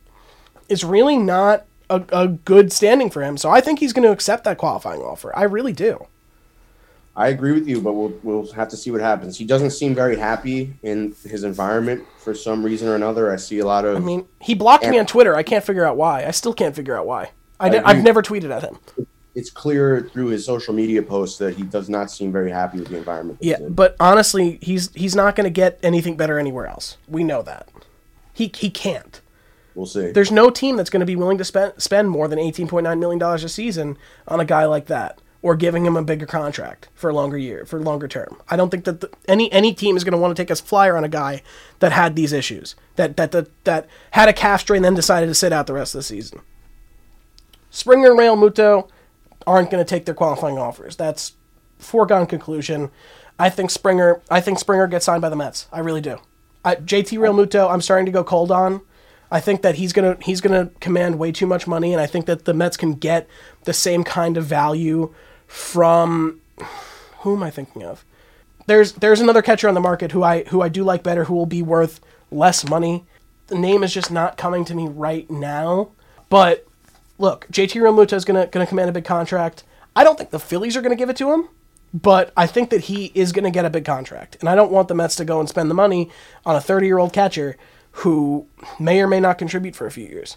is really not a, a good standing for him. So I think he's going to accept that qualifying offer. I really do. I agree with you, but we'll we'll have to see what happens. He doesn't seem very happy in his environment for some reason or another. I see a lot of. I mean, he blocked me on Twitter. I can't figure out why. I still can't figure out why. I agree. have never tweeted at him. it's clear through his social media posts that he does not seem very happy with the environment. Yeah, but honestly, he's he's not going to get anything better anywhere else. We know that. He he can't. we'll see. There's no team that's going to be willing to spend spend more than 18.9 million dollars a season on a guy like that or giving him a bigger contract for a longer year, for longer term. I don't think that the, any any team is going to want to take a flyer on a guy that had these issues, that that that, that had a calf strain then decided to sit out the rest of the season. Springer and Realmuto aren't going to take their qualifying offers. That's foregone conclusion. I think Springer. I think Springer gets signed by the Mets. I really do. I, JT Realmuto. I'm starting to go cold on. I think that he's gonna he's gonna command way too much money, and I think that the Mets can get the same kind of value from who am I thinking of? There's there's another catcher on the market who I who I do like better, who will be worth less money. The name is just not coming to me right now. But look, JT Realmuto is gonna gonna command a big contract. I don't think the Phillies are gonna give it to him, but I think that he is gonna get a big contract. And I don't want the Mets to go and spend the money on a 30 year old catcher who may or may not contribute for a few years.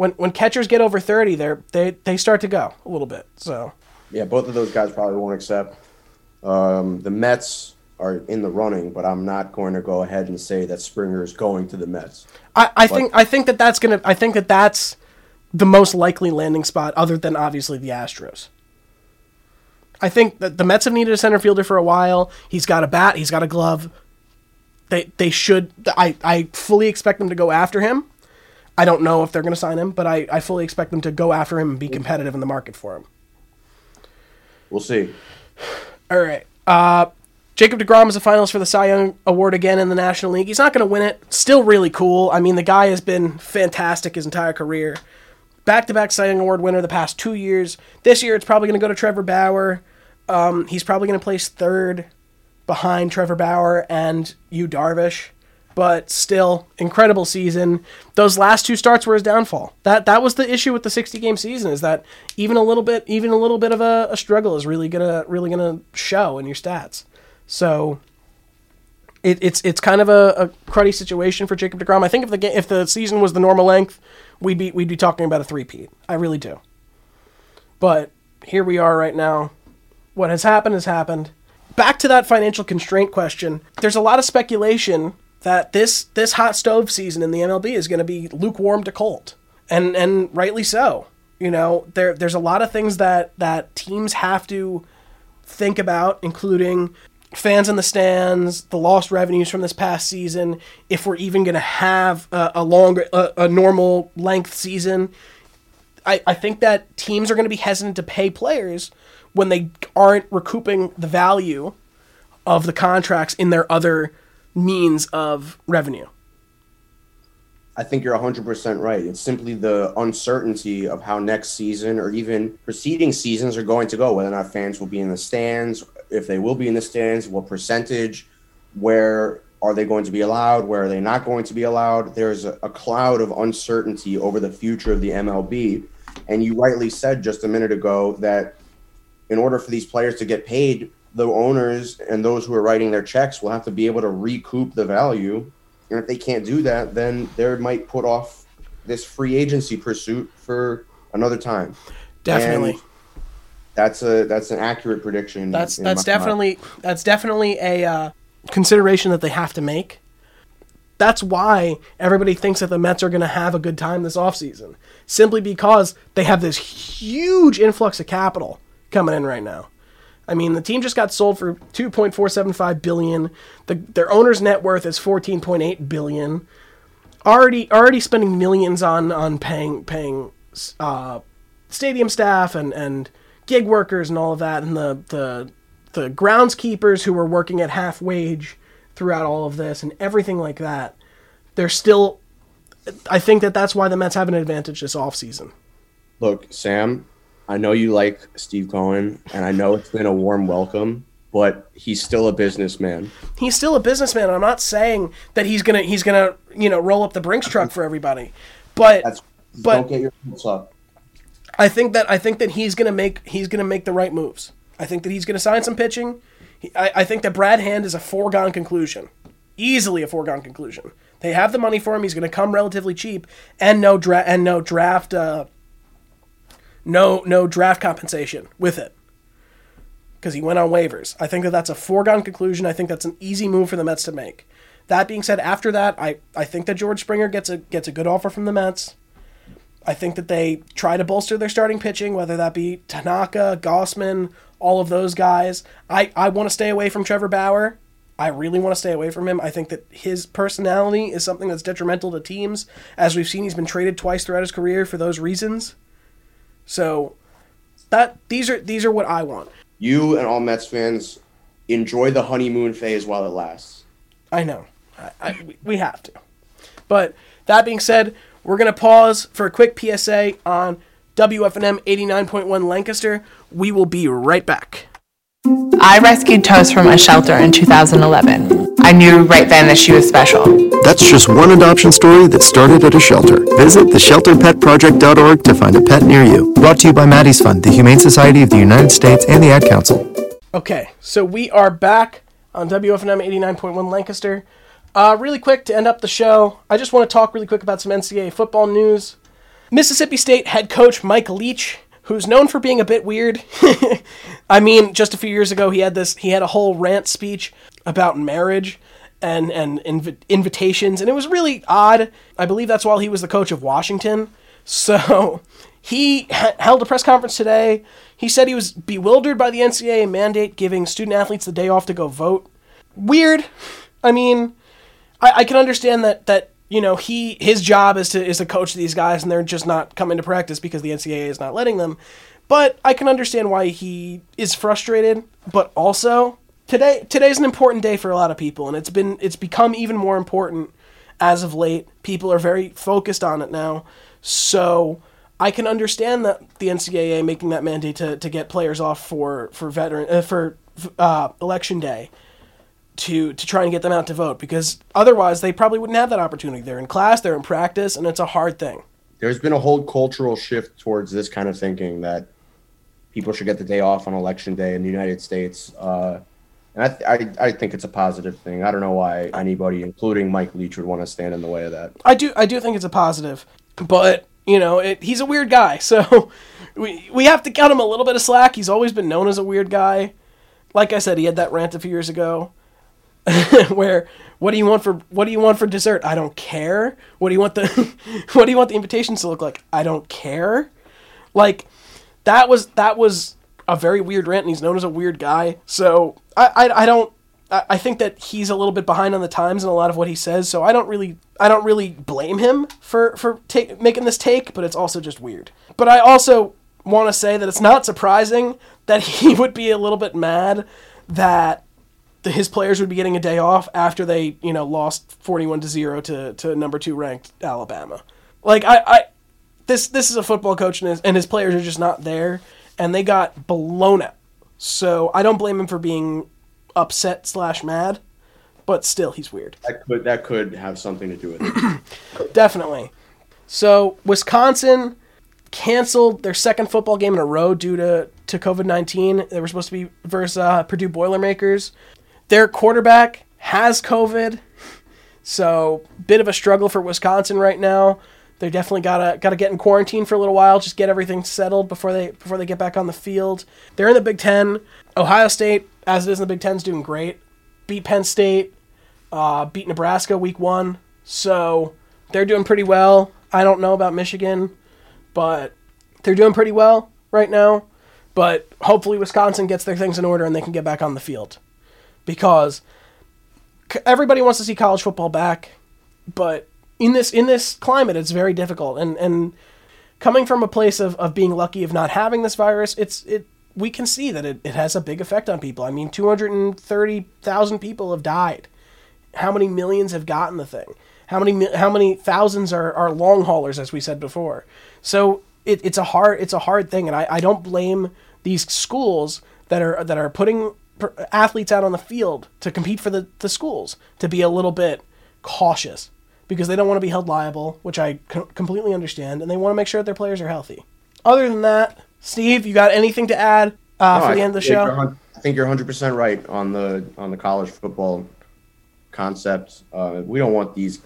When when catchers get over 30, they're they they start to go a little bit. So yeah, both of those guys probably won't accept. Um, the Mets are in the running, but I'm not going to go ahead and say that Springer is going to the Mets. I, I think I think that that's gonna I think that that's the most likely landing spot, other than obviously the Astros. I think that the Mets have needed a center fielder for a while. He's got a bat. He's got a glove. They they should. I I fully expect them to go after him. I don't know if they're going to sign him, but I, I fully expect them to go after him and be competitive in the market for him. We'll see. All right. Uh, Jacob DeGrom is a finalist for the Cy Young Award again in the National League. He's not going to win it. Still really cool. I mean, the guy has been fantastic his entire career. Back to back Cy Young Award winner the past two years. This year, it's probably going to go to Trevor Bauer. Um, he's probably going to place third behind Trevor Bauer and Yu Darvish. But still, incredible season. Those last two starts were his downfall. That that was the issue with the 60 game season is that even a little bit, even a little bit of a, a struggle is really gonna really gonna show in your stats. So it, it's it's kind of a, a cruddy situation for Jacob Degrom. I think if the if the season was the normal length, we'd be we'd be talking about a three-peat. I really do. But here we are right now. What has happened has happened. Back to that financial constraint question. There's a lot of speculation that this this hot stove season in the MLB is going to be lukewarm to cold, and and rightly so. You know, there there's a lot of things that that teams have to think about, including fans in the stands, the lost revenues from this past season, if we're even going to have a, a longer, a, a normal length season. I, I think that teams are going to be hesitant to pay players when they aren't recouping the value of the contracts in their other means of revenue. I think you're 100% right. It's simply the uncertainty of how next season or even preceding seasons are going to go, whether or not fans will be in the stands, if they will be in the stands, what percentage, where are they going to be allowed, where are they not going to be allowed. There's a, a cloud of uncertainty over the future of the MLB. And you rightly said just a minute ago that in order for these players to get paid, the owners and those who are writing their checks will have to be able to recoup the value and if they can't do that, then they might put off this free agency pursuit for another time. Definitely. And that's a that's an accurate prediction. That's that's definitely mind. that's definitely a uh, consideration that they have to make. That's why everybody thinks that the Mets are going to have a good time this offseason. Simply because they have this huge influx of capital coming in right now. I mean, the team just got sold for 2.475 billion. The, their owner's net worth is 14.8 billion. Already, already spending millions on on paying paying uh, stadium staff and and gig workers and all of that, and the the the groundskeepers who were working at half wage throughout all of this and everything like that. They're still. I think that that's why the Mets have an advantage this offseason. Look, Sam, I know you like Steve Cohen, and I know it's been a warm welcome, but he's still a businessman. He's still a businessman. I'm not saying that he's gonna he's gonna you know roll up the Brinks truck for everybody, but That's, but don't get your hopes up. I think that I think that he's gonna make he's gonna make the right moves. I think that he's gonna sign some pitching. He, I, I think that Brad Hand is a foregone conclusion, easily a foregone conclusion. They have the money for him. He's going to come relatively cheap, and no dra- and no draft uh, no no draft compensation with it because he went on waivers. I think that that's a foregone conclusion. I think that's an easy move for the Mets to make. That being said, after that, I, I think that George Springer gets a gets a good offer from the Mets. I think that they try to bolster their starting pitching, whether that be Tanaka, Gausman, all of those guys. I, I want to stay away from Trevor Bauer. I really want to stay away from him. I think that his personality is something that's detrimental to teams. As we've seen, he's been traded twice throughout his career for those reasons. So that these are these are what I want. You and all Mets fans enjoy the honeymoon phase while it lasts. I know. I, I, we have to. But that being said, we're going to pause for a quick PSA on WFNM 89.1 Lancaster. We will be right back. I rescued Toast from a shelter in 2011. I knew right then that she was special. That's just one adoption story that started at a shelter. Visit theshelterpetproject.org to find a pet near you. Brought to you by Maddie's Fund, the Humane Society of the United States, and the Ad Council. Okay, so we are back on WFNM 89.1 Lancaster. Uh, really quick to end up the show, I just want to talk really quick about some NCAA football news. Mississippi State head coach Mike Leach who's known for being a bit weird. I mean, just a few years ago, he had this. He had a whole rant speech about marriage and and inv- invitations, and it was really odd. I believe that's while he was the coach of Washington. So he held a press conference today. He said he was bewildered by the NCAA mandate giving student athletes the day off to go vote. Weird. I mean, I, I can understand that that you know he his job is to is to coach these guys and they're just not coming to practice because the NCAA is not letting them. But I can understand why he is frustrated, but also today today's an important day for a lot of people, and it's been it's become even more important as of late. People are very focused on it now, so I can understand that the NCAA making that mandate to, to get players off for for veteran uh, for uh, election day to to try and get them out to vote because otherwise they probably wouldn't have that opportunity. They're in class, they're in practice, and it's a hard thing. There's been a whole cultural shift towards this kind of thinking that people should get the day off on election day in the United States. Uh, and I, th- I, I think it's a positive thing. I don't know why anybody, including Mike Leach, would want to stand in the way of that. I do I do think it's a positive, but you know it, he's a weird guy, so we we have to cut him a little bit of slack. He's always been known as a weird guy. Like I said, he had that rant a few years ago, where what do you want for what do you want for dessert? I don't care. What do you want the what do you want the invitations to look like? I don't care. Like that was that was a very weird rant, and he's known as a weird guy. So I I, I don't. I I think that he's a little bit behind on the times in a lot of what he says, so I don't really, I don't really blame him for for ta- making this take, but it's also just weird. But I also want to say that it's not surprising that he would be a little bit mad that the, his players would be getting a day off after they, you know, lost forty-one to zero to to number two ranked Alabama. Like I, I this this is a football coach and his, and his players are just not there and they got blown out. So i don't blame him for being upset slash mad but still he's weird. That could that could have something to do with it. definitely. So wisconsin canceled their second football game in a row due to, to covid-19 they were supposed to be versus uh, purdue boilermakers. Their quarterback has covid so bit of a struggle for wisconsin right now they definitely gotta gotta get in quarantine for a little while, just get everything settled before they before they get back on the field. They're in the Big Ten. Ohio State, as it is in the Big Ten, is doing great. Beat Penn State, uh, beat Nebraska week one, so they're doing pretty well. I don't know about Michigan, but they're doing pretty well right now. But hopefully Wisconsin gets their things in order and they can get back on the field, because everybody wants to see college football back, but in this in this climate it's very difficult. And and coming from a place of, of being lucky of not having this virus it's it we can see that it, it has a big effect on people. I mean 230000 people have died. How many millions have gotten the thing? How many how many thousands are, are long haulers as we said before? So it, it's a hard it's a hard thing. And I, I don't blame these schools that are that are putting athletes out on the field to compete for the, the schools to be a little bit cautious because they don't want to be held liable, which I c- completely understand, and they want to make sure that their players are healthy. Other than that, Steve, you got anything to add uh, No, for I the end of the show? I think you're 100 percent right on the on the college football concept. Uh, we don't want these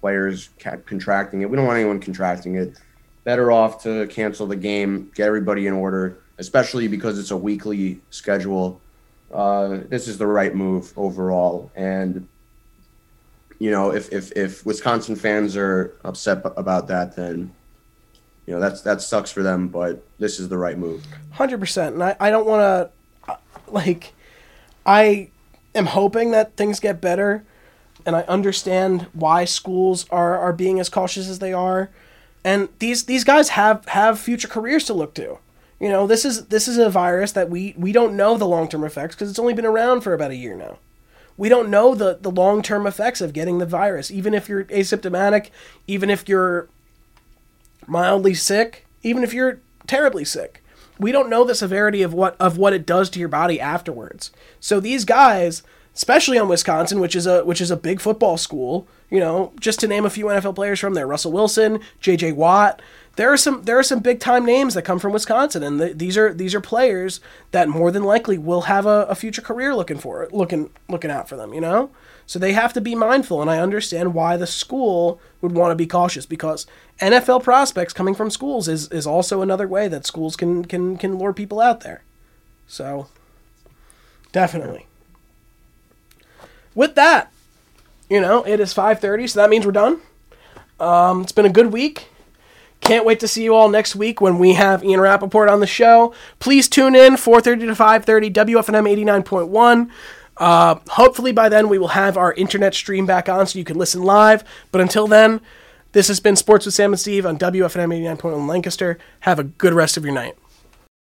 players ca- contracting it. We don't want anyone contracting it. Better off to cancel the game, get everybody in order, especially because it's a weekly schedule. Uh, this is the right move overall, and you know if if if Wisconsin fans are upset about that, then you know that's that sucks for them. But this is the right move. Hundred percent, and I, I don't want to, uh, like, I am hoping that things get better, and I understand why schools are are being as cautious as they are, and these these guys have have future careers to look to. You know, this is this is a virus that we we don't know the long term effects because it's only been around for about a year now. We don't know the the long term effects of getting the virus, even if you're asymptomatic, even if you're mildly sick, even if you're terribly sick. We don't know the severity of what of what it does to your body afterwards. So these guys, especially on Wisconsin, which is a which is a big football school, you know, just to name a few NFL players from there, Russell Wilson, J.J. Watt. There are some there are some big time names that come from Wisconsin, and th these are these are players that more than likely will have a, a future career looking for looking looking out for them. You know, so they have to be mindful, and I understand why the school would want to be cautious because NFL prospects coming from schools is, is also another way that schools can, can can lure people out there. So definitely. With that, you know, it is 5:30, so that means we're done. Um, it's been a good week. Can't wait to see you all next week when we have Ian Rapoport on the show. Please tune in 4:30 to 5:30 WFNM 89.1. Uh, hopefully by then we will have our internet stream back on so you can listen live. But until then, this has been Sports with Sam and Steve on WFNM 89.1 Lancaster. Have a good rest of your night.